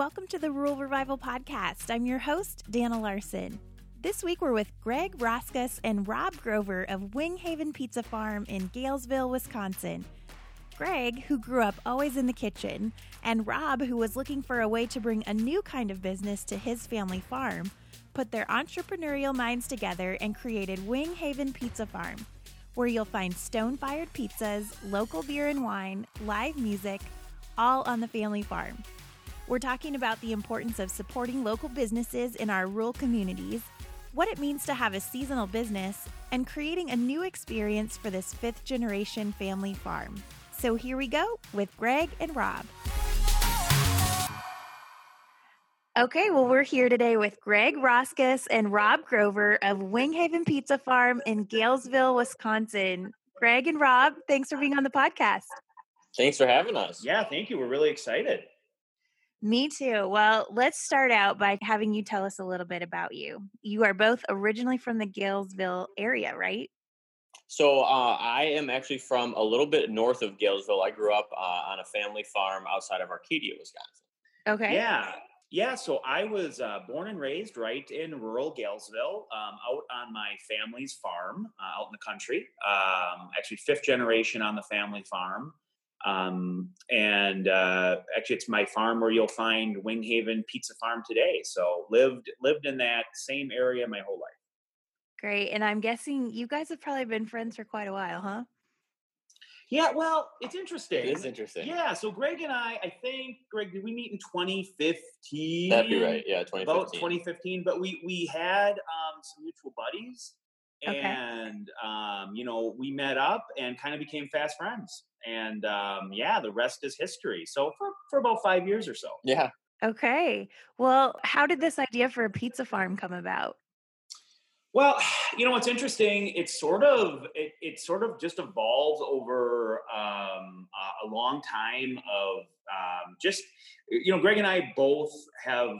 Welcome to the Rural Revival Podcast. I'm your host, Dana Larson. This week we're with Greg Roskus and Rob Grover of Wing Haven Pizza Farm in Galesville, Wisconsin. Greg, who grew up always in the kitchen, and Rob, who was looking for a way to bring a new kind of business to his family farm, put their entrepreneurial minds together and created Wing Haven Pizza Farm, where you'll find stone fired pizzas, local beer and wine, live music, all on the family farm. We're talking about the importance of supporting local businesses in our rural communities, what it means to have a seasonal business, and creating a new experience for this fifth generation family farm. So here we go with Greg and Rob. Okay, well, we're here today with Greg Roskus and Rob Grover of Wing Haven Pizza Farm in Galesville, Wisconsin. Greg and Rob, thanks for being on the podcast. Thanks for having us. Yeah, thank you. We're really excited. Me too. Well, let's start out by having you tell us a little bit about you. You are both originally from the Galesville area, right? So uh, I am actually from a little bit north of Galesville. I grew up uh, on a family farm outside of Arcadia, Wisconsin. Okay. Yeah. Yeah, so I was uh, born and raised right in rural Galesville, um, out on my family's farm uh, out in the country. Um, actually, fifth generation on the family farm. Um, and uh, actually, it's my farm where you'll find Wing Haven Pizza Farm today. So lived lived in that same area my whole life. Great. And I'm guessing you guys have probably been friends for quite a while, huh? Yeah, well, it's interesting. It is interesting. Yeah, so Greg and I, I think Greg, did we meet in 2015? That'd be right. Yeah, 2015. About 2015, but we we had um, some mutual buddies, Okay. and um, you know we met up and kind of became fast friends, and um, yeah, the rest is history. So for for about five years or so. Yeah. Okay. Well, how did this idea for a pizza farm come about? Well, you know what's interesting? It's sort of it, it sort of just evolved over um, a long time of um, just you know Greg and I both have um,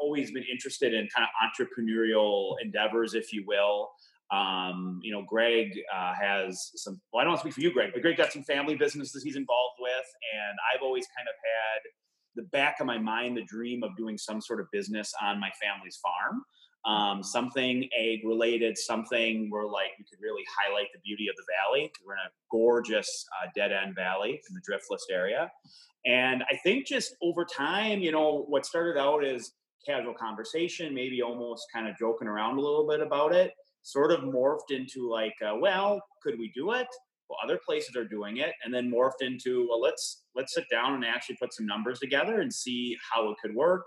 always been interested in kind of entrepreneurial endeavors, if you will. Um, you know, Greg uh, has some. Well, I don't want to speak for you, Greg, but Greg got some family businesses he's involved with, and I've always kind of had the back of my mind the dream of doing some sort of business on my family's farm um, something egg related, something where like we could really highlight the beauty of the valley. We're in a gorgeous uh, dead end valley in the Driftless area. And I think just over time, you know, what started out as casual conversation, maybe almost kind of joking around a little bit about it, sort of morphed into like, uh, well, could we do it? Well, other places are doing it, and then morphed into, well, let's let's sit down and actually put some numbers together and see how it could work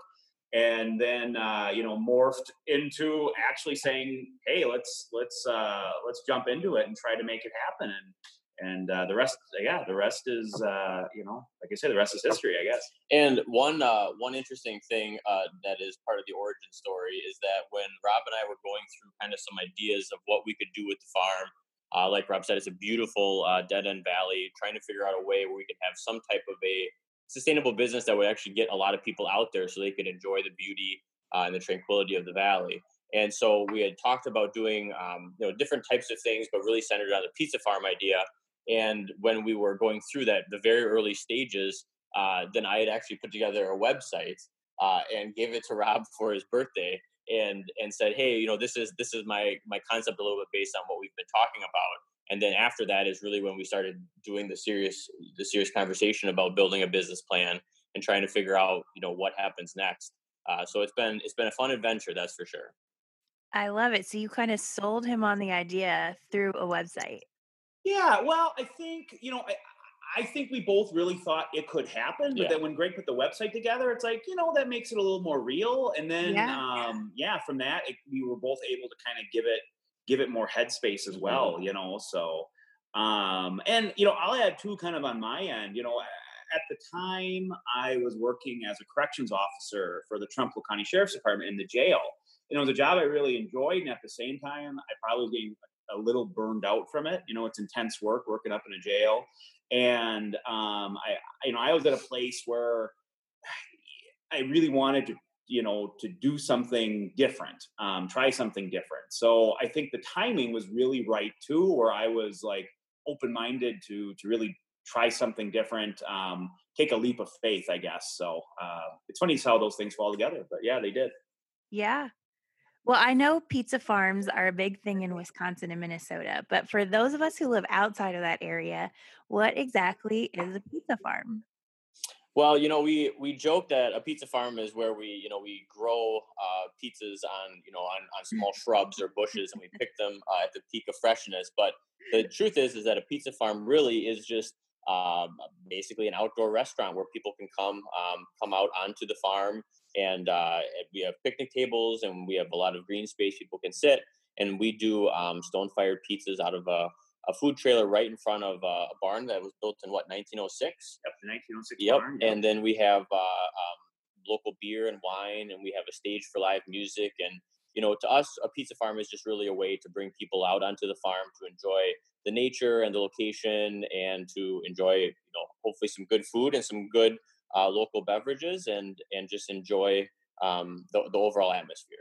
and then uh, you know morphed into actually saying hey let's let's uh, let's jump into it and try to make it happen and and uh, the rest yeah the rest is uh, you know like i say the rest is history i guess And one uh, one interesting thing uh, that is part of the origin story is that when Rob and I were going through kind of some ideas of what we could do with the farm, uh, like Rob said, it's a beautiful uh, dead end valley. Trying to figure out a way where we could have some type of a sustainable business that would actually get a lot of people out there so they could enjoy the beauty and the tranquility of the valley. And so we had talked about doing um, you know different types of things, but really centered on the pizza farm idea. And when we were going through that, the very early stages, uh, then I had actually put together a website uh, and gave it to Rob for his birthday, and and said, hey, you know, this is this is my my concept a little bit based on what we've been talking about. And then after that is really when we started doing the serious the serious conversation about building a business plan and trying to figure out you know what happens next. Uh, so it's been it's been a fun adventure, that's for sure. I love it. So you kind of sold him on the idea through a website. Yeah well i think you know I, I think we both really thought it could happen, but Yeah. then when Greg put the website together, it's like you know that makes it a little more real. And then, Yeah. um, yeah, from that it, we were both able to kind of give it give it more headspace as well. You know, so um, and you know I'll add too, kind of on my end. You know, at the time I was working as a corrections officer for the Trempealeau County Sheriff's Department in the jail. And it was a job I really enjoyed, and at the same time, I probably was getting a little burned out from it. You know, it's intense work working up in a jail and um, I, you know, I was at a place where I really wanted to, you know, to do something different, um, try something different. So I think the timing was really right too, where I was like open minded to to really try something different, um, take a leap of faith, I guess. So uh, it's funny how those things fall together. But yeah, they did. Yeah. Well, I know pizza farms are a big thing in Wisconsin and Minnesota, but for those of us who live outside of that area, what exactly is a pizza farm? Well, you know, we we joke that a pizza farm is where we, you know, we grow uh, pizzas on, you know, on, on small shrubs or bushes, and we pick them uh, at the peak of freshness. But the truth is, is that a pizza farm really is just um, basically an outdoor restaurant where people can come um, come out onto the farm, and uh, we have picnic tables, and we have a lot of green space people can sit, and we do um, stone fired pizzas out of a a food trailer right in front of uh, a barn that was built in what 1906. Yep, 1906 Yep, barn. and then we have uh, um, local beer and wine, and we have a stage for live music. And you know, to us, a pizza farm is just really a way to bring people out onto the farm to enjoy the nature and the location, and to enjoy, you know, hopefully some good food and some good uh, local beverages, and and just enjoy um, the, the overall atmosphere.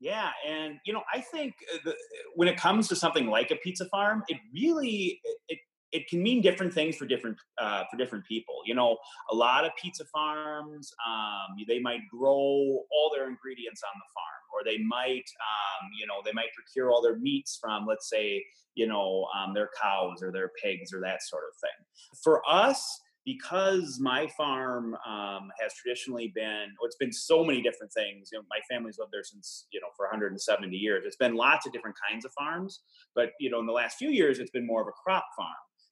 Yeah, and you know, I think uh, the, when it comes to something like a pizza farm, it really it it can mean different things for different uh, for different people. You know, a lot of pizza farms um, they might grow all their ingredients on the farm, or they might um, you know they might procure all their meats from let's say you know um, their cows or their pigs or that sort of thing. For us, because my farm um, has traditionally been oh, it's been so many different things you know my family's lived there since you know for 170 years. It's been lots of different kinds of farms but you know in the last few years it's been more of a crop farm.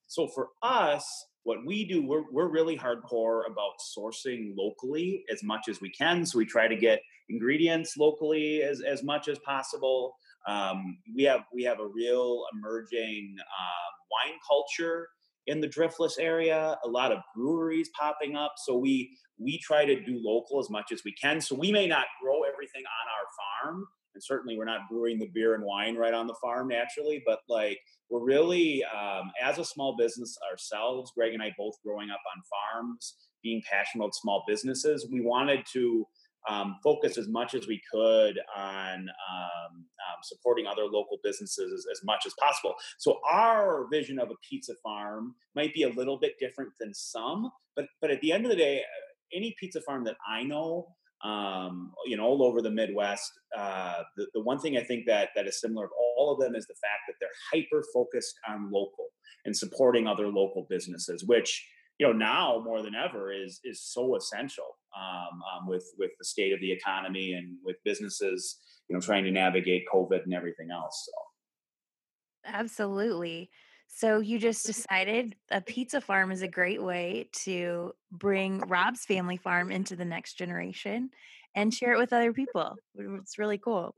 So for us what we do we're, we're really hardcore about sourcing locally as much as we can. So we try to get ingredients locally as, as much as possible. Um, we have we have a real emerging um, wine culture in the driftless area a lot of breweries popping up so we we try to do local as much as we can so we may not grow everything on our farm and certainly we're not brewing the beer and wine right on the farm naturally but like we're really um, as a small business ourselves greg and i both growing up on farms being passionate about small businesses we wanted to um, focus as much as we could on um, um, supporting other local businesses as, as, much as possible. So our vision of a pizza farm might be a little bit different than some, but but at the end of the day, uh, any pizza farm that I know, um, you know, all over the Midwest, uh, the, the one thing I think that that is similar to all of them is the fact that they're hyper focused on local and supporting other local businesses, which you know now more than ever is is so essential um, um, with with the state of the economy and with businesses you know trying to navigate covid and everything else so absolutely so you just decided a pizza farm is a great way to bring rob's family farm into the next generation and share it with other people it's really cool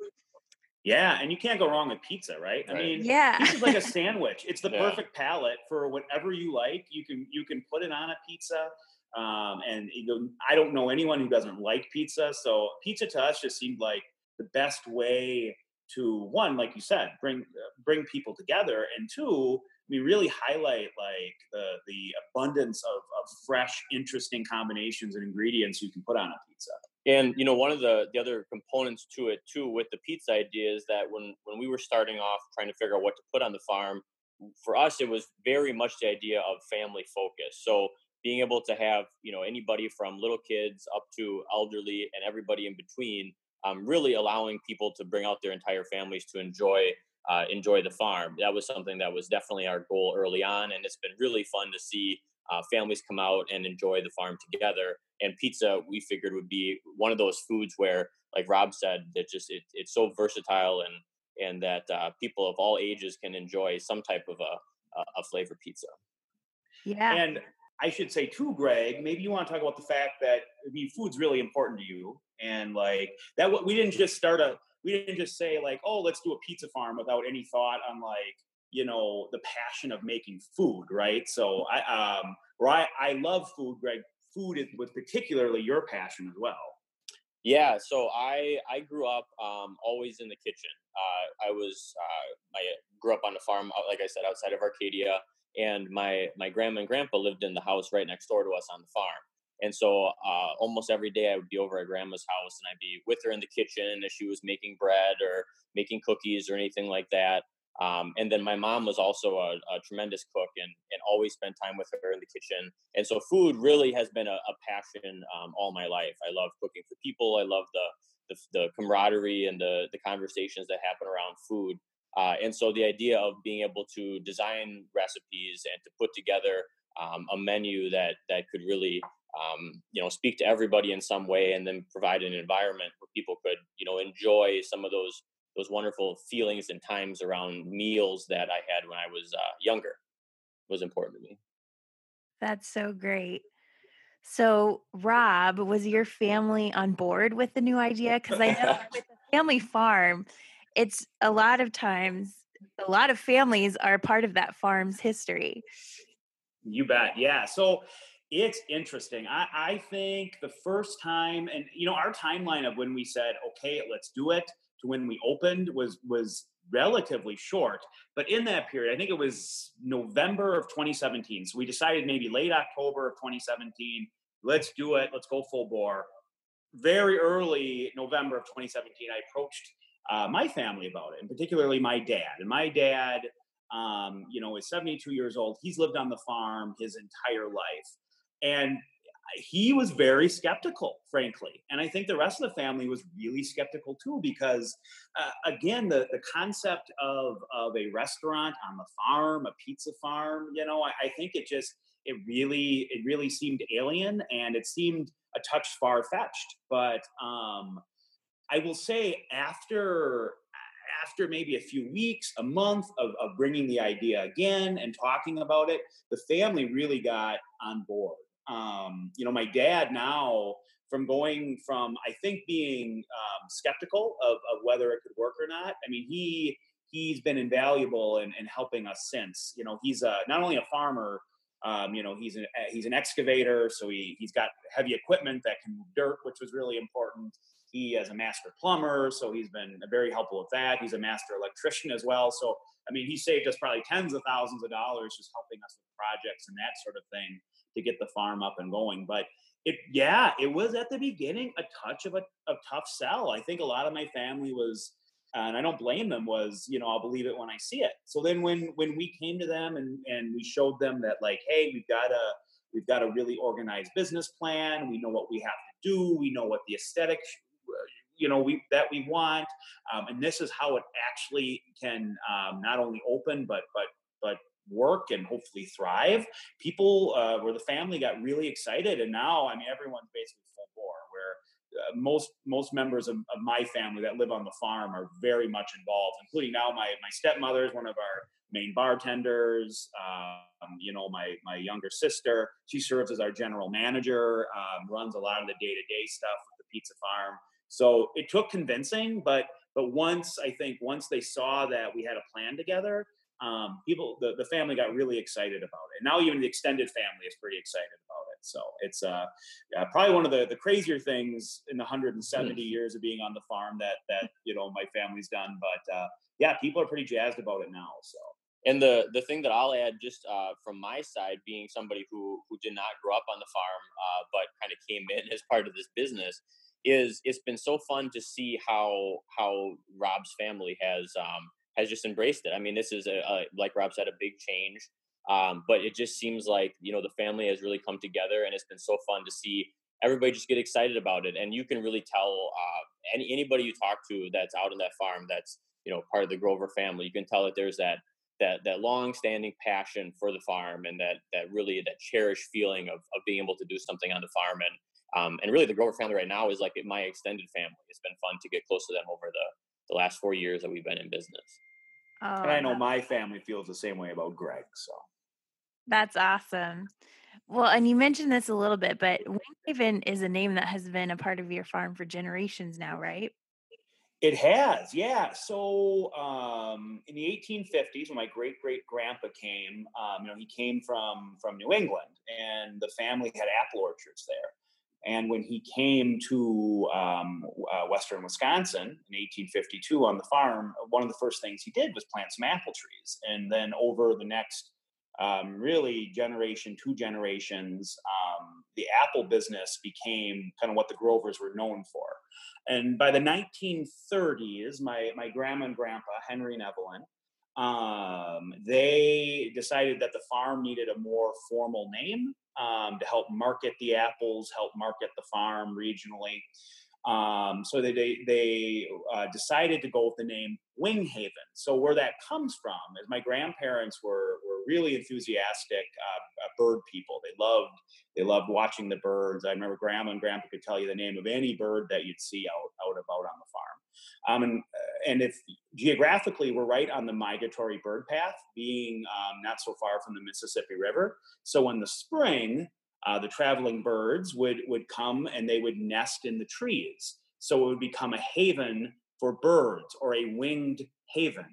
yeah, and you can't go wrong with pizza, right? right. I mean, yeah, pizza's like a sandwich. It's the yeah. perfect palette for whatever you like. You can you can put it on a pizza. Um, and I don't know anyone who doesn't like pizza. So pizza to us just seemed like the best way to one, like you said, bring bring people together, and two, we really highlight like the the abundance of, of fresh, interesting combinations and ingredients you can put on a pizza. And you know, one of the the other components to it too, with the pizza idea, is that when when we were starting off trying to figure out what to put on the farm, for us it was very much the idea of family focus. So being able to have you know anybody from little kids up to elderly and everybody in between, um, really allowing people to bring out their entire families to enjoy uh, enjoy the farm. That was something that was definitely our goal early on, and it's been really fun to see uh, families come out and enjoy the farm together. And pizza, we figured would be one of those foods where, like Rob said, that just it, it's so versatile and and that uh, people of all ages can enjoy some type of a a, flavor pizza. Yeah. And I should say too, Greg, maybe you want to talk about the fact that I mean, food's really important to you, and like that. What We didn't just start a. We didn't just say like, oh, let's do a pizza farm without any thought on like you know the passion of making food right so i um right i love food greg food is, was particularly your passion as well yeah so i i grew up um always in the kitchen uh i was uh i grew up on a farm like i said outside of arcadia and my my grandma and grandpa lived in the house right next door to us on the farm and so uh, almost every day I would be over at grandma's house and I'd be with her in the kitchen as she was making bread or making cookies or anything like that Um, and then my mom was also a, a, tremendous cook and, and always spent time with her in the kitchen. And so food really has been a, a passion um, all my life. I love cooking for people. I love the, the, the camaraderie and the, the conversations that happen around food. Uh, and so the idea of being able to design recipes and to put together um, a menu that that could really um, you know speak to everybody in some way and then provide an environment where people could you know enjoy some of those those wonderful feelings and times around meals that I had when I was uh, younger was important to me. That's so great. So, Rob, was your family on board with the new idea? Because I know with the family farm, it's a lot of times, a lot of families are part of that farm's history. You bet. Yeah. So, it's interesting. I, I think the first time, and you know, our timeline of when we said, okay, let's do it to when we opened was was relatively short. But in that period, I think it was November of 2017. So we decided maybe late October of 2017, let's do it, let's go full bore. Very early November of 2017, I approached uh, my family about it, and particularly my dad. And my dad, um, you know, is 72 years old. He's lived on the farm his entire life. And he was very skeptical, frankly. And I think the rest of the family was really skeptical too, because uh, again, the, the concept of, of a restaurant on the farm, a pizza farm, you know, I, I think it just, it really, it really seemed alien and it seemed a touch far fetched. But um, I will say after, after maybe a few weeks, a month of, of bringing the idea again and talking about it, the family really got on board um, you know, my dad now, from going from I think being um, skeptical of, of whether it could work or not. I mean, he he's been invaluable in, in helping us since. You know, he's a, not only a farmer. Um, you know, he's an he's an excavator, so he he's got heavy equipment that can move dirt, which was really important. He is a master plumber, so he's been very helpful with that. He's a master electrician as well. So, I mean, he saved us probably tens of thousands of dollars just helping us with projects and that sort of thing to get the farm up and going. But it, yeah, it was at the beginning a touch of a, a tough sell. I think a lot of my family was, and I don't blame them, was, you know, I'll believe it when I see it. So then when, when we came to them and, and we showed them that like, hey, we've got a, we've got a really organized business plan. We know what we have to do. We know what the aesthetic you know we that we want um, and this is how it actually can um, not only open but but but work and hopefully thrive. People uh, where the family got really excited, and now I mean everyone's basically full bore. Where uh, most most members of, of, my family that live on the farm are very much involved, including now my my stepmother is one of our main bartenders. Um, you know, my my younger sister, she serves as our general manager, um, runs a lot of the day to day stuff with the pizza farm. So it took convincing, but but once I think once they saw that we had a plan together, um, people the, the family got really excited about it. And now even the extended family is pretty excited about it. So it's uh, yeah, probably one of the, the crazier things in the 170 mm. years of being on the farm that that you know my family's done but uh, yeah people are pretty jazzed about it now so. And the the thing that I'll add, just uh, from my side, being somebody who who did not grow up on the farm, uh, but kind of came in as part of this business, is it's been so fun to see how how Rob's family has um, has just embraced it. I mean, this is a, a like Rob said, a big change. Um, but it just seems like you know the family has really come together, and it's been so fun to see everybody just get excited about it. And you can really tell uh, any anybody you talk to that's out on that farm that's you know part of the Grover family. You can tell that there's that that that long standing passion for the farm and that that really that cherished feeling of of being able to do something on the farm and um, and really the Grover family right now is like my extended family. It's been fun to get close to them over the the last four years that we've been in business. Oh, and I know my family feels the same way about Greg. So that's awesome. Well, and you mentioned this a little bit, but Winghaven is a name that has been a part of your farm for generations now, right? It has, yeah. So um, in the 1850s, when my great great grandpa came, um, you know, he came from from New England, and the family had apple orchards there. And when he came to um, uh, Western Wisconsin in 1852 on the farm, one of the first things he did was plant some apple trees. And then over the next um, really generation, two generations, um, the apple business became kind of what the Grovers were known for. And by the 1930s, my, my grandma and grandpa, Henry and Evelyn, um, they decided that the farm needed a more formal name um, to help market the apples, help market the farm regionally. Um, so they they, they uh, decided to go with the name Wing Haven. So where that comes from is my grandparents were were really enthusiastic uh, uh, bird people. They loved they loved watching the birds. I remember grandma and grandpa could tell you the name of any bird that you'd see out out about on the farm. Um, and uh, and if geographically we're right on the migratory bird path, being um, not so far from the Mississippi River. So in the spring, uh, the traveling birds would would come and they would nest in the trees. So it would become a haven for birds or a winged haven.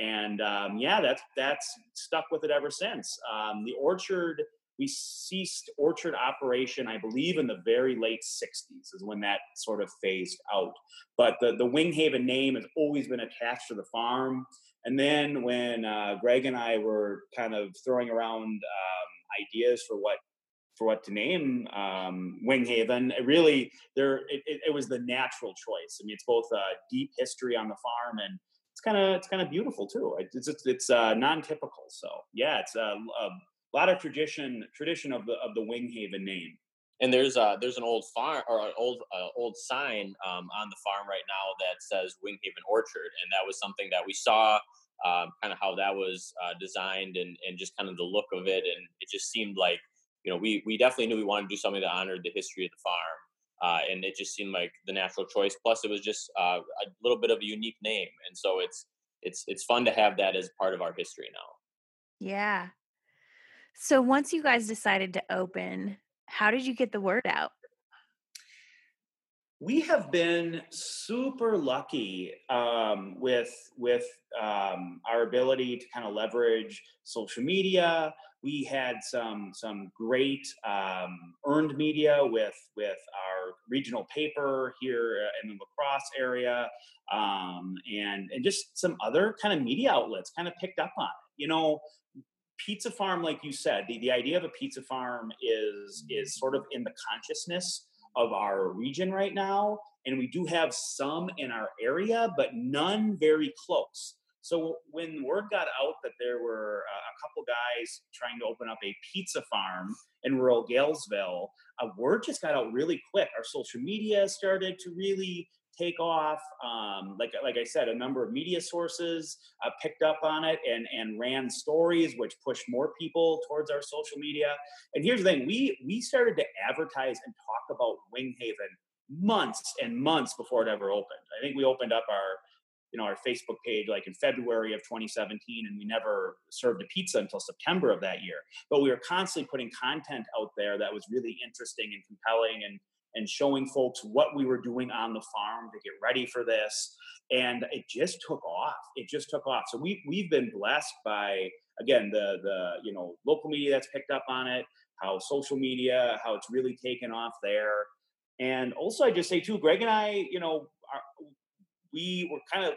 And um, yeah, that's that's stuck with it ever since. Um, the orchard we ceased orchard operation, I believe, in the very late 60s is when that sort of phased out. But the, the Winghaven name has always been attached to the farm. And then when uh, Greg and I were kind of throwing around um, ideas for what for what to name um, Winghaven. It really, there it, it, was the natural choice. I mean, it's both a deep history on the farm and it's kind of it's kind of beautiful too. It's it's, it's uh, non-typical. So yeah, it's a, a, lot of tradition tradition of the of the Winghaven name. And there's uh there's an old farm or an old uh, old sign um, on the farm right now that says Winghaven Orchard, and that was something that we saw. Um, kind of how that was uh, designed and, and just kind of the look of it and it just seemed like you know, we we definitely knew we wanted to do something that honored the history of the farm. Uh, and it just seemed like the natural choice. Plus, it was just uh, a little bit of a unique name, and so it's it's it's fun to have that as part of our history now. Yeah. So once you guys decided to open, how did you get the word out? We have been super lucky um, with with um, our ability to kind of leverage social media, we had some some great um, earned media with with our regional paper here uh, in the La Crosse area, um, and and just some other kind of media outlets kind of picked up on it. You know, pizza farm, like you said, the, the idea of a pizza farm is is sort of in the consciousness of our region right now, and we do have some in our area, but none very close. So when word got out that there were uh, a couple guys trying to open up a pizza farm in rural Galesville, uh, word just got out really quick. Our social media started to really take off. Um, like like I said, a number of media sources uh, picked up on it and and ran stories, which pushed more people towards our social media. And here's the thing: we we started to advertise and talk about Winghaven months and months before it ever opened. I think we opened up our you know our facebook page like in february of 2017 and we never served a pizza until september of that year but we were constantly putting content out there that was really interesting and compelling and and showing folks what we were doing on the farm to get ready for this. And it just took off. It just took off. So we we've been blessed by again the the you know local media that's picked up on it how social media how it's really taken off there. And also i just say too greg and i you know we were kind of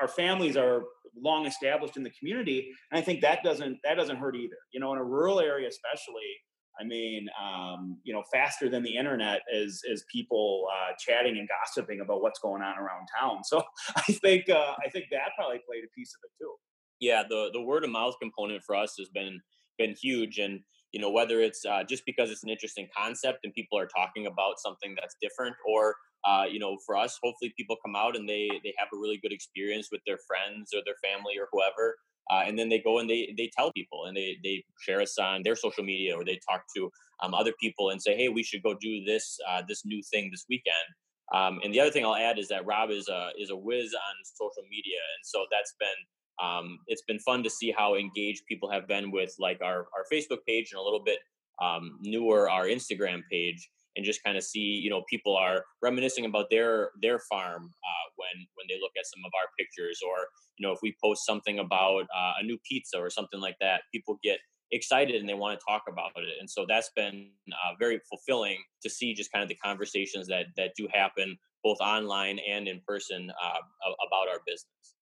our families are long established in the community. And i think that doesn't that doesn't hurt either. You know in a rural area especially i mean um, you know faster than the internet is is people uh, chatting and gossiping about what's going on around town. So i think uh, i think that probably played a piece of it too. Yeah the the word of mouth component for us has been been huge. And you know whether it's uh, just because it's an interesting concept and people are talking about something that's different or uh, you know, for us, hopefully people come out and they they have a really good experience with their friends or their family or whoever. Uh, and then they go and they they tell people and they they share us on their social media or they talk to um, other people and say, hey, we should go do this uh, this new thing this weekend. Um, and the other thing I'll add is that Rob is a is a whiz on social media, and so that's been um, it's been fun to see how engaged people have been with like our our Facebook page and a little bit um, newer our Instagram page and just kind of see you know people are reminiscing about their their farm uh, when when they look at some of our pictures or you know if we post something about uh, a new pizza or something like that people get excited and they want to talk about it. And so that's been uh, very fulfilling to see just kind of the conversations that that do happen both online and in person uh, about our business.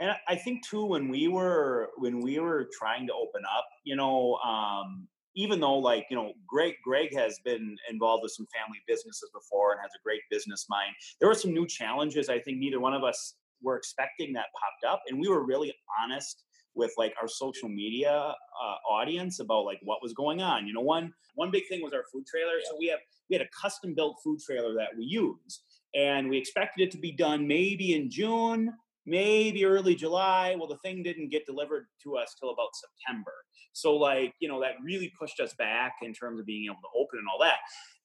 And i think too when we were when we were trying to open up you know um, even though like you know greg greg has been involved with some family businesses before and has a great business mind there were some new challenges i think neither one of us were expecting that popped up, and we were really honest with like our social media uh, audience about like what was going on. You know, one one big thing was our food trailer. So we have we had a custom built food trailer that we use, and we expected it to be done maybe in June, maybe early July. Well, the thing didn't get delivered to us till about September. So like you know that really pushed us back in terms of being able to open and all that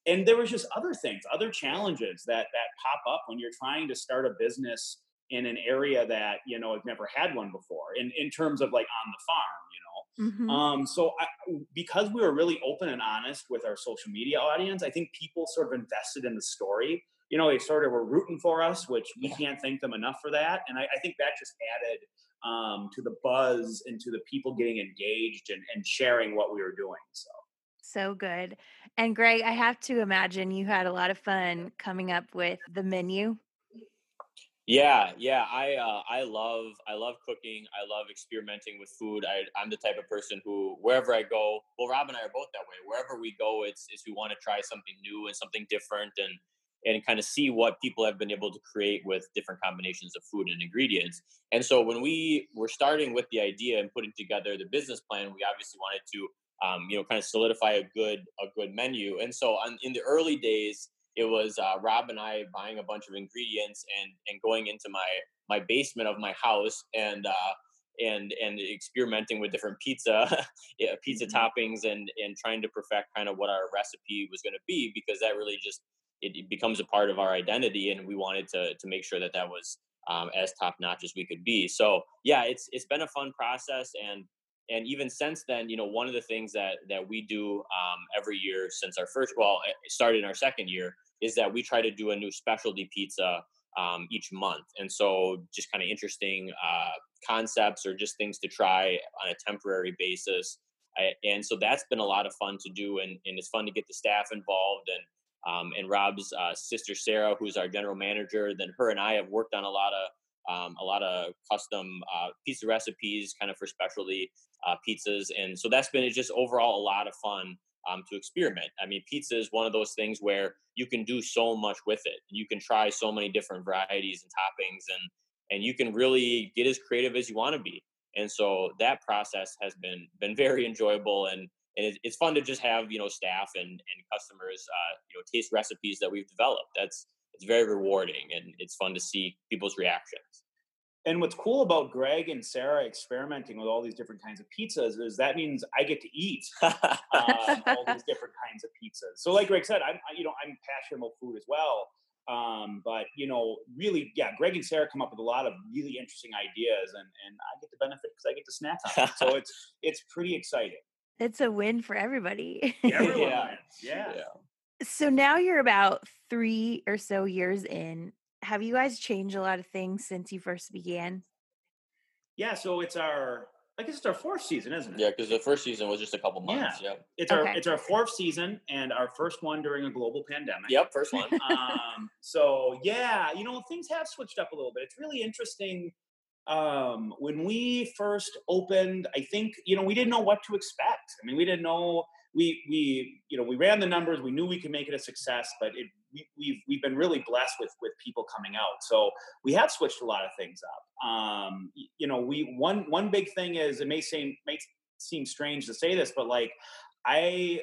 and there was just other things other challenges that that pop up when you're trying to start a business in an area that you know have never had one before in, in terms of like on the farm you know mm-hmm. um, so I, because we were really open and honest with our social media audience i think people sort of invested in the story you know they sort of were rooting for us which we can't thank them enough for that and i, I think that just added um, to the buzz and to the people getting engaged and, and sharing what we were doing so so good. And Greg, I have to imagine you had a lot of fun coming up with the menu. Yeah, yeah, I uh, I love I love cooking. I love experimenting with food. I, I'm the type of person who wherever I go, well, Rob and I are both that way. Wherever we go, it's is we want to try something new and something different, and and kind of see what people have been able to create with different combinations of food and ingredients. And so when we were starting with the idea and putting together the business plan, we obviously wanted to um, you know, kind of solidify a good a good menu. And so on, in the early days, it was uh, Rob and I buying a bunch of ingredients and and going into my my basement of my house and uh, and and experimenting with different pizza yeah, pizza mm-hmm. toppings and and trying to perfect kind of what our recipe was going to be because that really just it, becomes a part of our identity and we wanted to to make sure that that was um, as top notch as we could be. So yeah, it's it's been a fun process and and even since then you know one of the things that that we do um, every year since our first well it started in our second year is that we try to do a new specialty pizza um, each month and so just kind of interesting uh, concepts or just things to try on a temporary basis I, and so that's been a lot of fun to do and, and it's fun to get the staff involved and um, and rob's uh, sister sarah who's our general manager then her and i have worked on a lot of um, a lot of custom uh, pizza recipes kind of for specialty uh, pizzas. And so that's been just overall a lot of fun um, to experiment. I mean, pizza is one of those things where you can do so much with it. You can try so many different varieties and toppings, and and you can really get as creative as you want to be. And so that process has been been very enjoyable, and and it's fun to just have you know staff and and customers uh, you know taste recipes that we've developed. That's it's very rewarding, and it's fun to see people's reactions. And what's cool about Greg and Sarah experimenting with all these different kinds of pizzas is that means I get to eat um, all these different kinds of pizzas. So, like Greg said, I'm you know I'm passionate about food as well. Um, but you know, really, yeah, Greg and Sarah come up with a lot of really interesting ideas, and and I get the benefit because I get to snack on it. So it's it's pretty exciting. It's a win for everybody. Everyone yeah. yeah. yeah. So now you're about three or so years in have you guys changed a lot of things since you first began? Yeah, so it's our I guess it's our fourth season, isn't it? Yeah, because the first season was just a couple months. Yeah, yep. it's okay. our it's our fourth season and our first one during a global pandemic. Yep, first one. um, so yeah, you know things have switched up a little bit. It's really interesting. Um, when we first opened, I think you know we didn't know what to expect. I mean, we didn't know we we you know we ran the numbers. We knew we could make it a success, but it we, we've we've been really blessed with with people coming out. So we have switched a lot of things up. Um, you know, we one one big thing is it may seem may seem strange to say this, but like I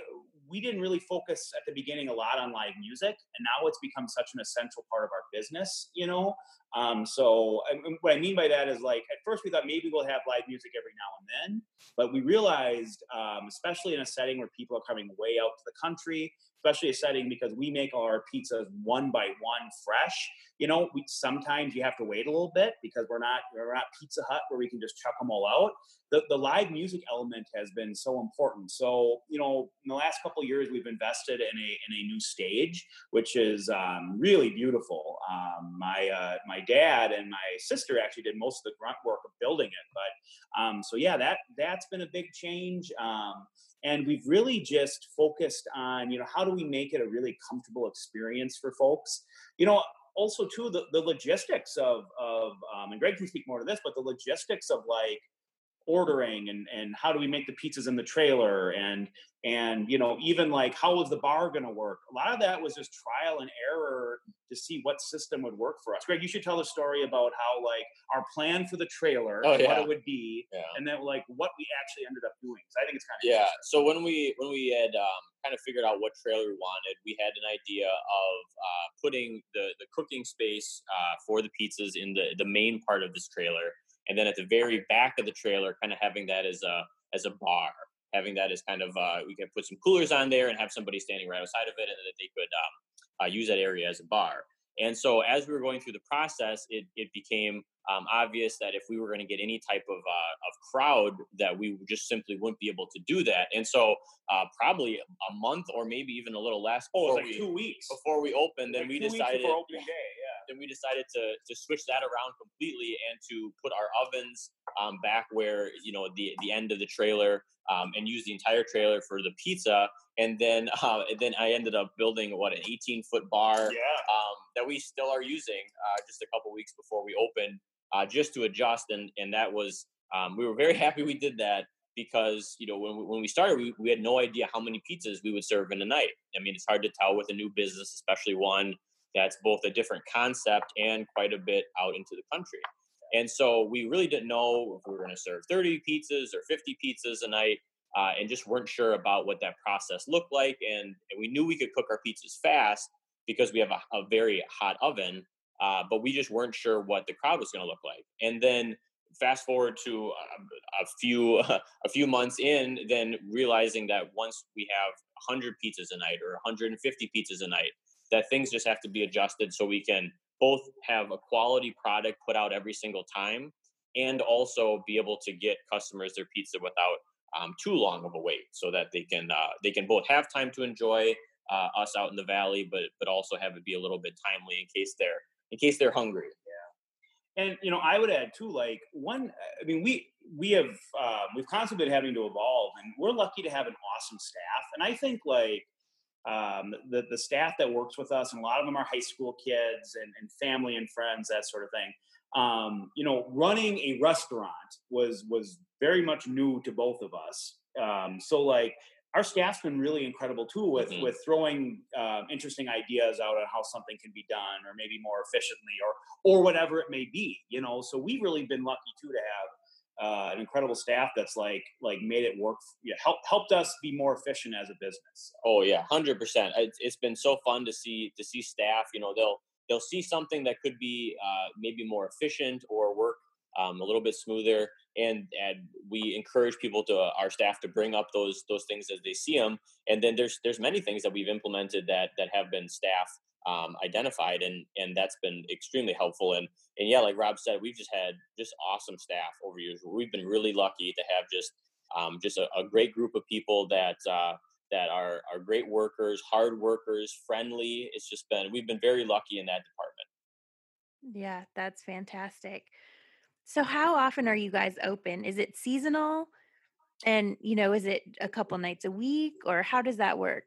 we didn't really focus at the beginning a lot on live music, and now it's become such an essential part of our business. You know, um, so I, what I mean by that is like at first we thought maybe we'll have live music every now and then, but we realized, um, especially in a setting where people are coming way out to the country, especially a setting because we make our pizzas one by one fresh. You know, we sometimes you have to wait a little bit because we're not we're not Pizza Hut where we can just chuck them all out. The the live music element has been so important. So you know, in the last couple years, we've invested in a in a new stage, which is um, really beautiful. Um, my uh, my dad and my sister actually did most of the grunt work of building it, but um, so yeah, that that's been a big change. Um, and we've really just focused on you know how do we make it a really comfortable experience for folks you know also too the, the logistics of of um, and greg can speak more to this but the logistics of like ordering and and how do we make the pizzas in the trailer and and you know even like how was the bar going to work a lot of that was just trial and error to see what system would work for us greg you should tell a story about how like our plan for the trailer oh, yeah. what it would be yeah. and then like what we actually ended up doing So, i think it's kind of yeah so when we when we had um, kind of figured out what trailer we wanted we had an idea of uh, putting the the cooking space uh, for the pizzas in the the main part of this trailer and then at the very back of the trailer kind of having that as a as a bar having that as kind of uh, we can put some coolers on there and have somebody standing right outside of it and that they could um, uh, use that area as a bar. And so as we were going through the process it, it became um, obvious that if we were going to get any type of, uh, of crowd that we just simply wouldn't be able to do that and so uh, probably a month or maybe even a little less oh, like we, two weeks before we opened then like we decided opening day yeah. then we decided to to switch that around completely and to put our ovens um, back where you know the the end of the trailer um, and use the entire trailer for the pizza. And then uh, and then I ended up building what an 18 foot bar yeah. um, that we still are using uh, just a couple weeks before we opened uh, just to adjust. And and that was um, we were very happy we did that because you know when we, when we started we, we had no idea how many pizzas we would serve in a night i mean it's hard to tell with a new business especially one that's both a different concept and quite a bit out into the country. And so we really didn't know if we were going to serve 30 pizzas or 50 pizzas a night, uh, and just weren't sure about what that process looked like. And, and, we knew we could cook our pizzas fast because we have a, a very hot oven, uh, but we just weren't sure what the crowd was going to look like. And then fast forward to a, um, a few a few months in, then realizing that once we have 100 pizzas a night or 150 pizzas a night, that things just have to be adjusted so we can both have a quality product put out every single time and also be able to get customers their pizza without um, too long of a wait so that they can uh, they can both have time to enjoy uh, us out in the valley but but also have it be a little bit timely in case they're in case they're hungry yeah and you know i would add too like one i mean we we have um, we've constantly been having to evolve and we're lucky to have an awesome staff and i think like um, the the staff that works with us, and a lot of them are high school kids and, and family and friends, that sort of thing. Um, you know, running a restaurant was was very much new to both of us. Um, so like our staff's been really incredible too with mm-hmm. with throwing uh, interesting ideas out on how something can be done or maybe more efficiently or or whatever it may be you know? So we've really been lucky too to have uh, an incredible staff that's like like made it work yeah help, helped us be more efficient as a business oh yeah 100% it's, it's been so fun to see to see staff you know they'll they'll see something that could be uh, maybe more efficient or work um, a little bit smoother and and we encourage people to uh, our staff to bring up those those things as they see them and then there's there's many things that we've implemented that that have been staff um, identified and and that's been extremely helpful and and yeah like rob said we've just had just awesome staff over years. We've been really lucky to have just um, just a, a, great group of people that uh, that are are great workers hard workers friendly. It's just been we've been very lucky in that department. Yeah that's fantastic so how often are you guys open is it seasonal and you know is it a couple nights a week or how does that work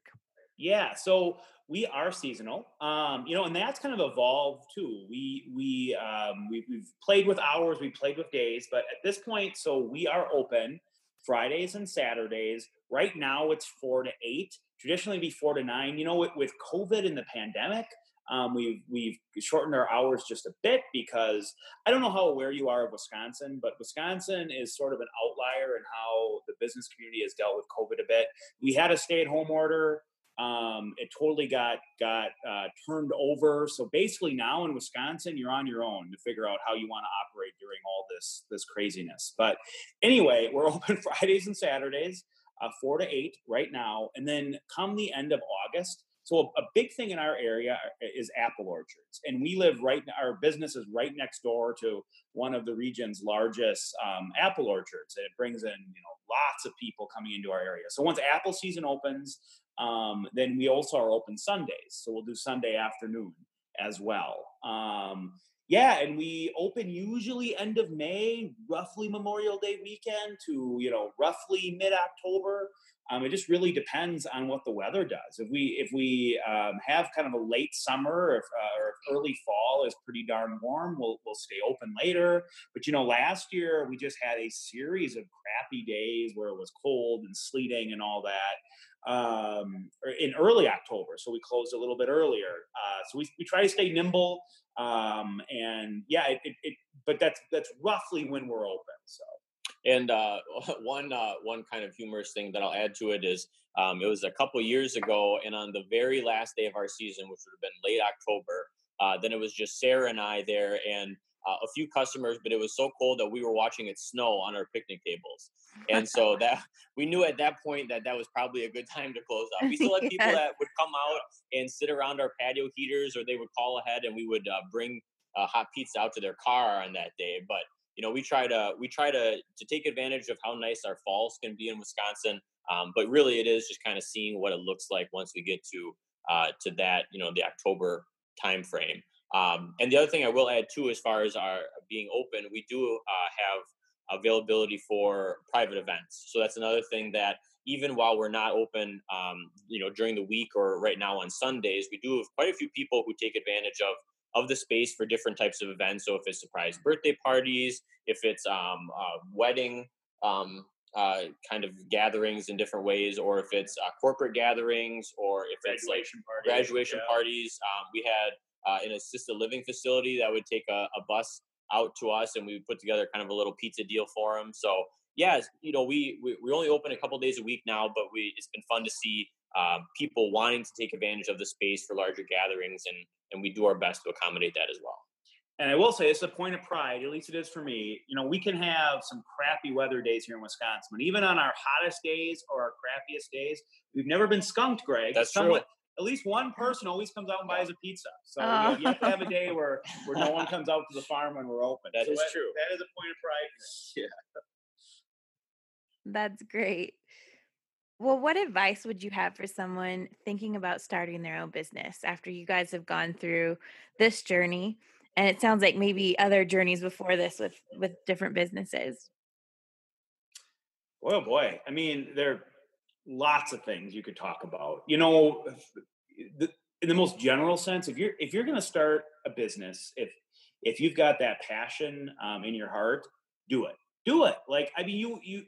yeah so we are seasonal, um, you know, and that's kind of evolved too. We we um, we we've played with hours, we played with days, but at this point, so we are open Fridays and Saturdays. Right now, it's four to eight. Traditionally, be four to nine. You know, with, with COVID and the pandemic, um, we've we've shortened our hours just a bit because I don't know how aware you are of Wisconsin, but Wisconsin is sort of an outlier in how the business community has dealt with COVID a bit. We had a stay-at-home order um, it totally got got uh, turned over. So basically, now in Wisconsin, you're on your own to figure out how you want to operate during all this this craziness. But anyway, we're open Fridays and Saturdays, uh, four to eight right now, and then come the end of August. So a, big thing in our area uh, is apple orchards, and we live right. Our business is right next door to one of the region's largest um, apple orchards, and it brings in you know lots of people coming into our area. So once apple season opens, um, then we also are open Sundays. So we'll do Sunday afternoon as well. Um, yeah, and we open usually end of May, roughly Memorial Day weekend to, you know, roughly mid October. Um, it just really depends on what the weather does. If we if we um, have kind of a late summer, or if, uh, or if early fall is pretty darn warm, we'll we'll stay open later. But you know, last year we just had a series of crappy days where it was cold and sleeting and all that um, in early October. So we closed a little bit earlier. Uh, so we, we try to stay nimble. Um, and yeah, it, it, it, but that's that's roughly when we're open. So. And uh, one uh, one kind of humorous thing that I'll add to it is um, it was a couple years ago, and on the very last day of our season, which would have been late October, uh, then it was just Sarah and I there, and uh, a few customers, but it was so cold that we were watching it snow on our picnic tables, and so that we knew at that point that that was probably a good time to close up. We still had people yes. that would come out and sit around our patio heaters, or they would call ahead, and we would uh, bring uh, hot pizza out to their car on that day, but you know we try to we try to to take advantage of how nice our falls can be in Wisconsin. Um, but really, it is just kind of seeing what it looks like once we get to uh, to that you know the October time frame. Um, and the other thing I will add too, as far as our being open, we do uh, have availability for private events. So that's another thing that even while we're not open, um, you know, during the week or right now on Sundays, we do have quite a few people who take advantage of of the space for different types of events. So if it's surprise birthday parties, if it's um, uh, wedding um, uh, kind of gatherings in different ways, or if it's uh, corporate gatherings, or if it's like parties, graduation yeah. parties. Um, we had uh, an assisted living facility that would take a, a, bus out to us, and we would put together kind of a little pizza deal for them. So yeah, you know, we, we we only open a couple days a week now, but we it's been fun to see um, people wanting to take advantage of the space for larger gatherings, and and we do our best to accommodate that as well. And I will say, it's a point of pride. At least it is for me. You know, we can have some crappy weather days here in Wisconsin, but even on our hottest days or our crappiest days, we've never been skunked, Greg. That's Somewhat, true at least one person always comes out and buys a pizza. So uh, you, have to have a day where, where no one comes out to the farm when we're open. That so is that, true. That is a point of pride. Yeah. That's great. Well, what advice would you have for someone thinking about starting their own business after you guys have gone through this journey? And it sounds like maybe other journeys before this with with different businesses. Oh boy, I mean, there are lots of things you could talk about. You know, in the most general sense, if you're if you're going to start a business, if if you've got that passion um, in your heart, do it. Do it. Like I mean, you you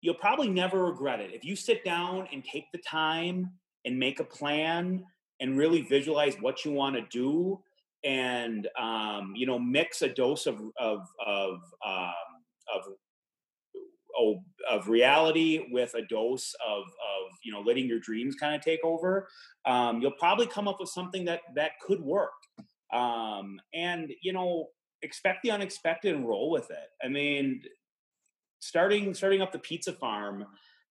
you'll probably never regret it if you sit down and take the time and make a plan and really visualize what you want to do and um, you know mix a dose of of of um, of of reality with a dose of of you know letting your dreams kind of take over um, you'll probably come up with something that that could work. Um, and you know expect the unexpected and roll with it. I mean starting starting up the pizza farm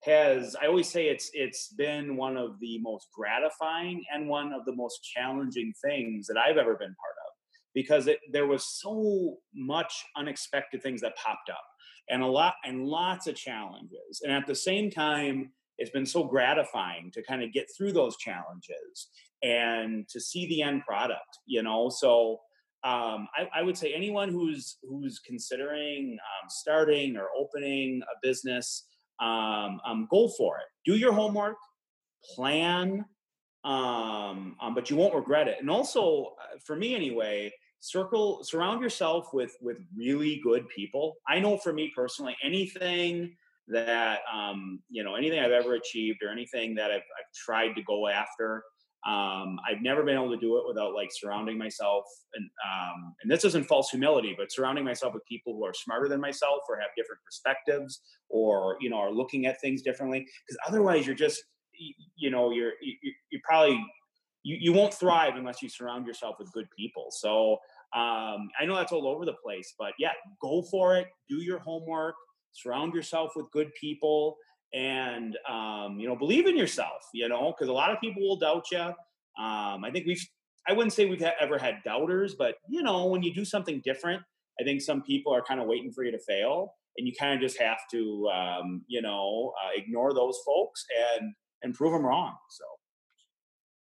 has I always say it's it's been one of the most gratifying and one of the most challenging things that I've ever been part of because it, there was so much unexpected things that popped up and a lot and lots of challenges and at the same time it's been so gratifying to kind of get through those challenges and to see the end product you know so um, I, I, would say anyone who's who's considering um, starting or opening a business, um, um go for it. Do your homework, plan, um, um, but you won't regret it. And also, uh, for me anyway, circle surround yourself with with really good people. I know for me personally, anything that um, you know, anything I've ever achieved or anything that I've, I've tried to go after um, I've never been able to do it without like surrounding myself and um, and this isn't false humility, but surrounding myself with people who are smarter than myself or have different perspectives or you know are looking at things differently. Because otherwise, you're just you, know you're you're probably you, you won't thrive unless you surround yourself with good people. So um, I know that's all over the place, but yeah, go for it. Do your homework. Surround yourself with good people and um, you know believe in yourself you know because a lot of people will doubt you um, i think we've i wouldn't say we've ever had doubters but you know when you do something different i think some people are kind of waiting for you to fail and you kind of just have to um, you know uh, ignore those folks and and prove them wrong so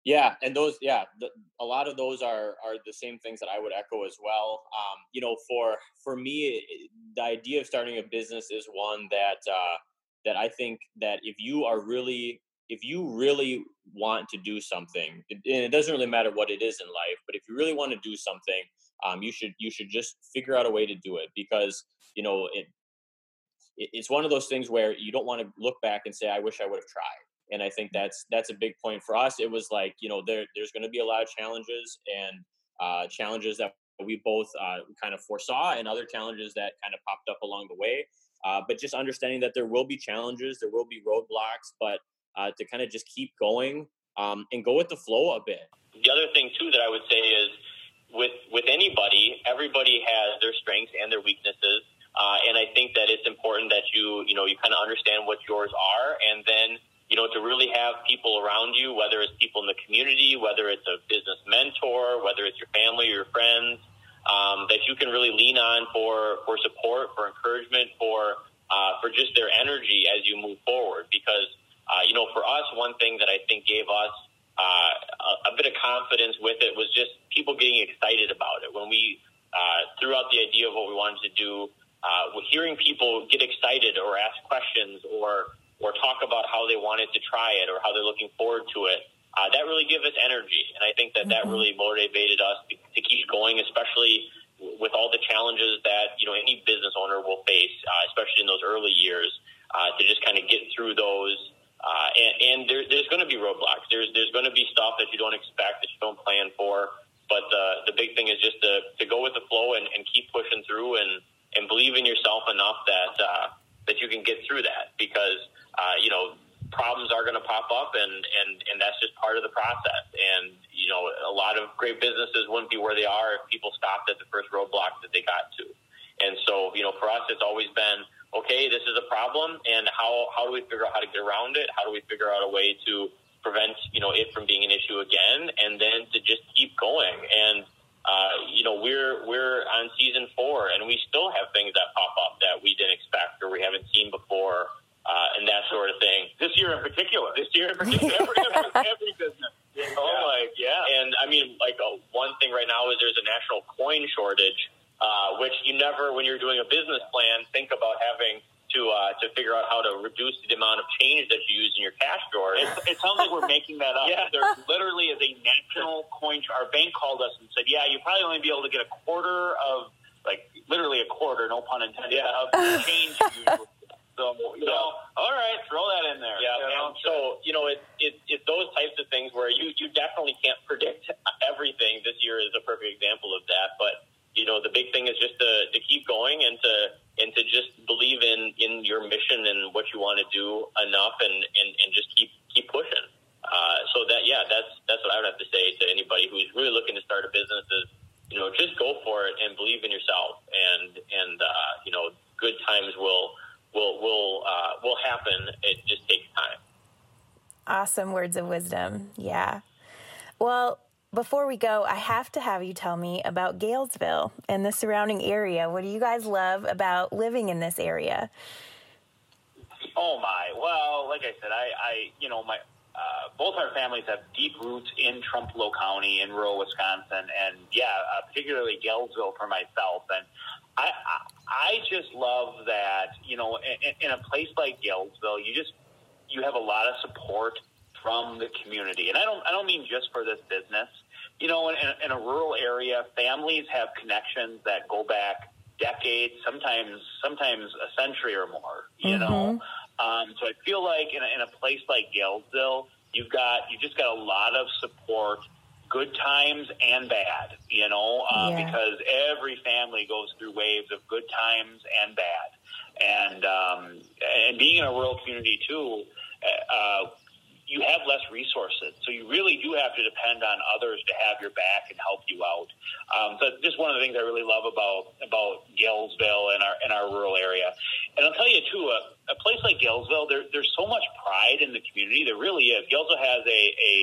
yeah and those yeah the, a lot of those are are the same things that i would echo as well um, you know for for me the idea of starting a business is one that uh, that I think that if you are really if you really want to do something, it, it doesn't really matter what it is in life, but if you really want to do something, um, you should you should just figure out a way to do it because you know it, it it's one of those things where you don't want to look back and say I wish I would have tried. And I think that's that's a big point for us. It was like you know there there's going to be a lot of challenges and uh, challenges that we both uh, kind of foresaw and other challenges that kind of popped up along the way. Uh, but just understanding that there will be challenges, there will be roadblocks, but uh, to kind of just keep going um, and go with the flow a bit. The other thing too that I would say is with with anybody, everybody has their strengths and their weaknesses, uh, and I think that it's important that you you know you kind of understand what yours are, and then you know to really have people around you, whether it's people in the community, whether it's a business mentor, whether it's your family or your friends, um, that you can really lean on for for support, for encouragement, for uh, for just their energy as you move forward, because uh, you know, for us, one thing that I think gave us uh, a, a bit of confidence with it was just people getting excited about it. When we uh, threw out the idea of what we wanted to do, uh, hearing people get excited or ask questions or or talk about how they wanted to try it or how they're looking forward to it, uh, that really gave us energy. And I think that mm-hmm. that really motivated us to, to keep going, especially with all the challenges that you know any business owner will face, uh, especially in those early years, uh, to just kind of get through those uh, and, and there, there's going to be roadblocks. There's there's going to be stuff that you don't expect that you don't plan for. But the the big thing is just to, to go with the flow and, and keep pushing through and, and believe in yourself enough that uh, that you can get through that because uh, you know problems are going to pop up and, and and that's just part of the process. And you know a lot of great businesses wouldn't be where they are if people stopped at the first roadblock that they got to. And so you know for us it's always been okay, this is a problem, and how how do we figure out how to get around it? How do we figure out a way to prevent you know it from being an issue again, and then to just keep going? And uh, you know we're we're on season four, and we still have things that pop up that we didn't expect or we haven't seen before, uh, and that sort of thing. This year in particular. This year in particular. every, every business. You know, yeah. like yeah, and I mean, like uh, one thing right now is there's a national coin shortage uh, which you never, when you're doing a business plan, think about having to uh, to figure out how to reduce the amount of change that you use in your cash drawer. It, it sounds like we're making that up. yeah. There literally is a national coin. Our bank called us and said, "Yeah, you probably only be able to get a quarter of, like, literally a quarter, no pun intended, yeah. of change." So, you know, all right, throw that in there. Yeah, you know? and so you know, it, it it's those types of things where you you definitely can't predict everything. This year is a perfect example of that, but you know, the big thing is just to, to keep going and to and to just believe in in your mission and what you want to do enough and and, and just keep keep pushing. Uh, so that yeah, that's that's what I would have to say to anybody who's really looking to start a business is you know just go for it and believe in yourself and and uh, you know good times will will will uh, will happen. It just takes time. Awesome words of wisdom. Yeah. Well, before we go, I have to have you tell me about Galesville and the surrounding area. What do you guys love about living in this area? Oh my! Well, like I said, I, I you know, my uh, both our families have deep roots in Trempealeau County in rural Wisconsin, and yeah, uh, particularly Galesville for myself. And I, I, I just love that you know, in, in a place like Galesville, you just you have a lot of support from the community, and I don't I don't mean just for this business you know, in, in a rural area, families have connections that go back decades, sometimes sometimes a century or more. You mm-hmm. know, um, so I feel like in a, in a place like Galesville, you've got you just got a lot of support, good times and bad. You know, uh, yeah. because every family goes through waves of good times and bad, and um, and being in a rural community too. Uh, you have less resources. So you really do have to depend on others to have your back and help you out. Um, so just one of the things I really love about about Galesville and our in our rural area. And I'll tell you too, a, a place like Galesville, there, there's so much pride in the community. There really is. Galesville has a, a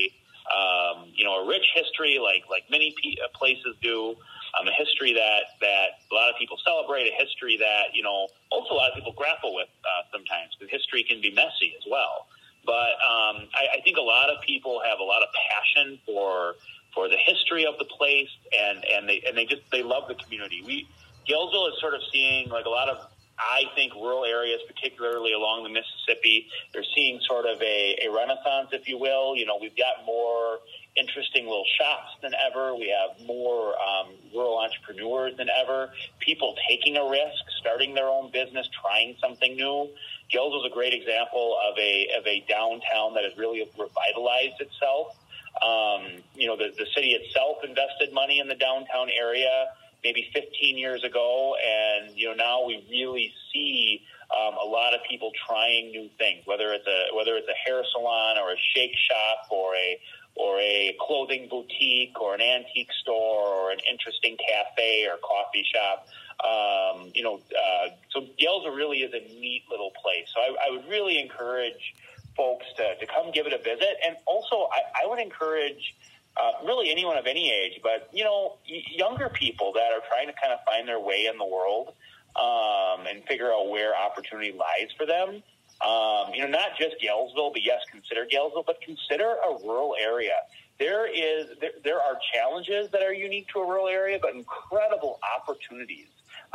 um, you know a rich history, like like many uh, places do. Um, a history that that a lot of people celebrate, a history that you know also a lot of people grapple with uh, sometimes. Because history can be messy as well. But um, I, I think a lot of people have a lot of passion for for the history of the place, and and they and they just they love the community. We Galesville is sort of seeing like a lot of I think rural areas, particularly along the Mississippi, they're seeing sort of a, a renaissance, if you will. You know, we've got more interesting little shops than ever. We have more um, rural entrepreneurs than ever. People taking a risk, starting their own business, trying something new. Galesville a great example of a of a downtown that has really revitalized itself. Um, you know, the, the city itself invested money in the downtown area maybe 15 years ago, and you know now we really see um, a lot of people trying new things, whether it's a whether it's a hair salon or a shake shop or a or a clothing boutique or an antique store or an interesting cafe or coffee shop. Um, you know, uh, so Galesville really is a neat little place. So I, I would really encourage folks to, to come give it a visit. And also, I, I would encourage uh, really anyone of any age, but, you know, younger people that are trying to kind of find their way in the world um, and figure out where opportunity lies for them. Um, you know, not just Galesville, but yes, consider Galesville, but consider a rural area. There is there, there are challenges that are unique to a rural area, but incredible opportunities.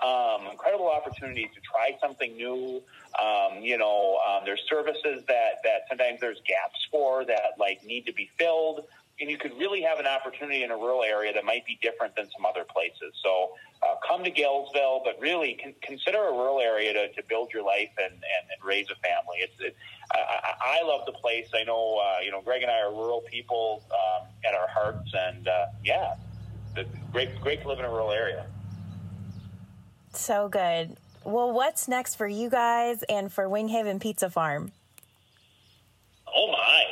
Um, incredible opportunities to try something new. Um, you know, um, there's services that that sometimes there's gaps for that like need to be filled and you could really have an opportunity in a rural area that might be different than some other places. So uh, come to Galesville, but really con- consider a rural area to, to build your life and, and, and raise a family. It's, it, I, I love the place. I know, uh, you know, Greg and I are rural people um, at our hearts, and uh, yeah, great, great to live in a rural area. So good. Well, what's next for you guys and for Winghaven Pizza Farm? Oh my!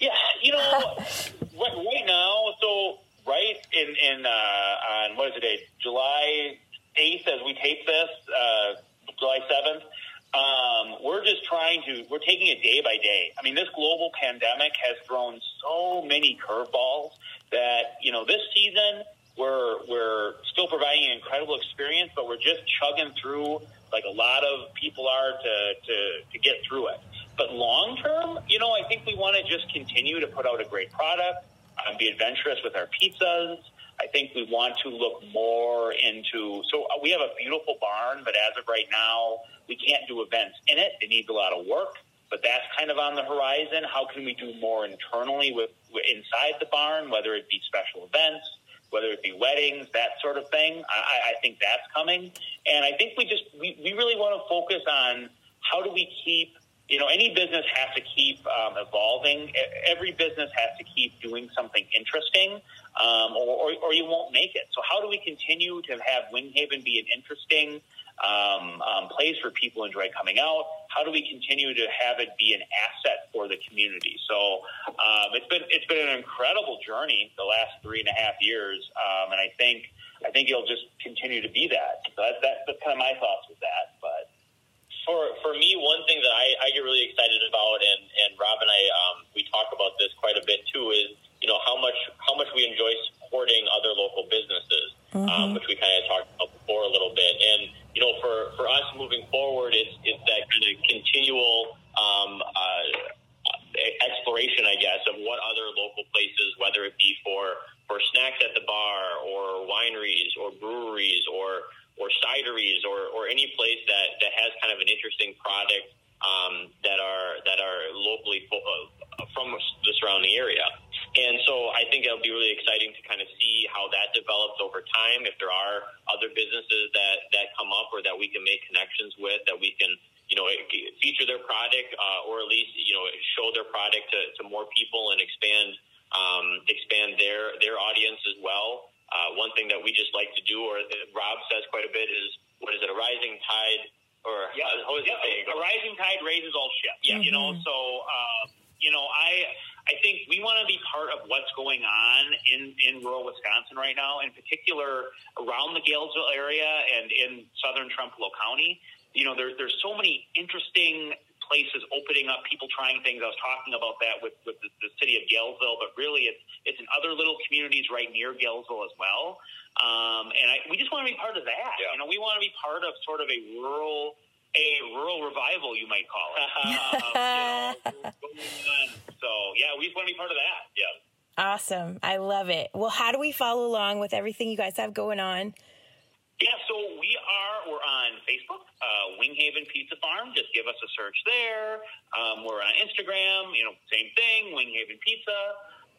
Yeah, you know, right, now, so right in in uh, on what is it? July eighth, as we tape this, uh, July seventh. Um, we're just trying to we're taking it day by day. I mean, this global pandemic has thrown so many curveballs that you know this season we're we're still providing an incredible experience, but we're just chugging through like a lot of people are to to, to get through it. But long term, you know, I think we want to just continue to put out a great product, um, be adventurous with our pizzas. I think we want to look more into. So uh, we have a beautiful barn, but as of right now, we can't do events in it. It needs a lot of work, but that's kind of on the horizon. How can we do more internally with, inside the barn, whether it be special events, whether it be weddings, that sort of thing? I, I think that's coming, and I think we just we, we really want to focus on how do we keep you know, any business has to evolving. Every business has to keep doing something interesting, um, or, or, or, you won't make it. So, how do we continue to have Winghaven be an interesting um, um, place for people enjoy coming out? How do we continue to have it be an asset for the community? So, um, it's been it's been an incredible journey the last three and a half years, um, and I think I think it'll just continue to be that. So that's, that's, that's kind of my thoughts with that, but for for me, one thing that I, I get really excited about, and and Rob and I um, we talk about this quite a bit too, is you know how much how much we enjoy supporting other local businesses, um, mm-hmm. um, which we kind of talked about before a little bit, and you know for for us moving forward, it's it's that kind of continual. Um, uh, exploration, I guess, of what other local places, whether it be for for snacks at the bar, or wineries, or breweries, or or cideries or, or any place that, that has kind of an interesting product um, that are that are locally fo- uh, from the surrounding area. And so I think it'll be really exciting to kind of see how that develops over time. If there are other businesses that, that come up or that we can make connections with, that we can, you know, feature their product uh, or at least, you know, show their product to, to more people and expand um, expand their their audience as well. Uh, one thing that we just like to do, or uh, Rob says quite a bit, is what is it? A rising tide, or yeah, how is yeah, it? A rising tide raises all ships. Yeah, mm-hmm. you know. So, uh, you know, I I think we want to be part of what's going on in in rural Wisconsin right now, in particular around the Galesville area and in southern Trempealeau County. You know, there's there's so many interesting places opening up, people trying things. I was talking about that with, with the, the city of Galesville, but really it's, it's in other little communities right near Galesville as well. Um, and I, we just want to be part of that. Yeah. You know, we want to be part of sort of a rural, a rural revival, you might call it. um, you know, so yeah, we just want to be part of that. Yeah. Awesome. I love it. Well, how do we follow along with everything you guys have going on? Yeah, so we are, we're on Facebook, uh, Winghaven Pizza Farm. Just give us a search there. Um, we're on Instagram, you know, same thing, Winghaven Pizza.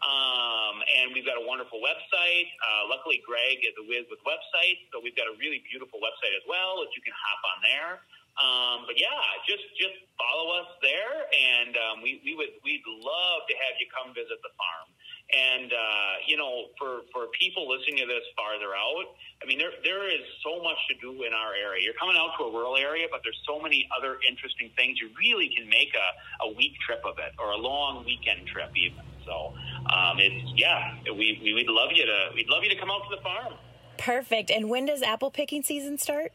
Um, and we've got a wonderful website. Uh, luckily, Greg is a whiz with websites, so we've got a really beautiful website as well that you can hop on there. Um, but yeah, just just follow us there, and um, we we would we'd love to have you come visit the farm. And uh, you know, for for people listening to this farther out, I mean, there there is so much to do in our area. You're coming out to a rural area, but there's so many other interesting things. You really can make a, a week trip of it, or a long weekend trip even. So um, it's yeah, we we would love you to we'd love you to come out to the farm. Perfect. And when does apple picking season start?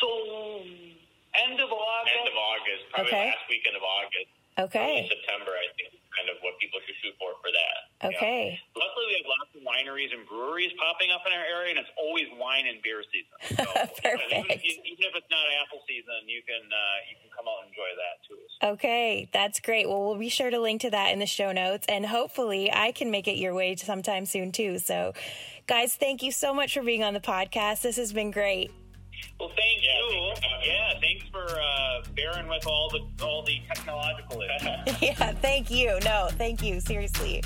So end of August. End of August, probably Okay. last weekend of August. Okay. September, I think, is kind of what people should shoot for for that. Okay. Luckily, we have lots of wineries and breweries popping up in our area, and it's always wine and beer season. So, Perfect. Even if, you, even if it's not apple season, you can uh, you can come out and enjoy that too. So, Okay, that's great. Well, we'll be sure to link to that in the show notes, and hopefully, I can make it your way sometime soon too. So, guys, thank you so much for being on the podcast. This has been great. Well, thank Yeah, you. thanks for having me. yeah, thanks for uh, bearing with all the all the technological issues. yeah, thank you. No, thank you. Seriously.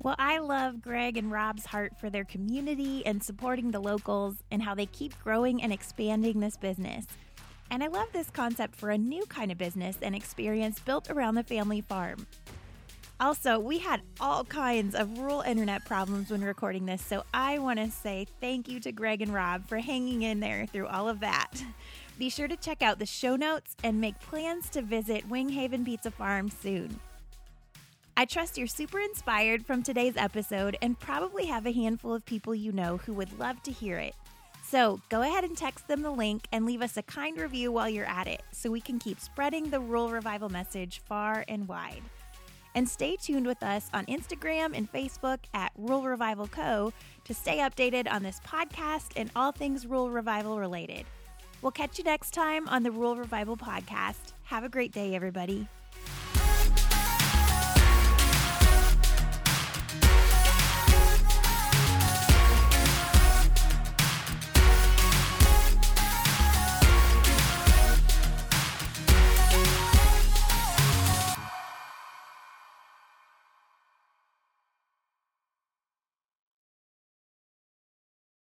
Well, I love Greg and Rob's heart for their community and supporting the locals and how they keep growing and expanding this business. And I love this concept for a new kind of business and experience built around the family farm. Also, we had all kinds of rural internet problems when recording this, so I want to say thank you to Greg and Rob for hanging in there through all of that. Be sure to check out the show notes and make plans to visit Winghaven Pizza Farm soon. I trust you're super inspired from today's episode and probably have a handful of people you know who would love to hear it. So go ahead and text them the link and leave us a kind review while you're at it so we can keep spreading the rural revival message far and wide. And stay tuned with us on Instagram and Facebook at Rural Revival Co. to stay updated on this podcast and all things Rural Revival related. We'll catch you next time on the Rural Revival Podcast. Have a great day, everybody.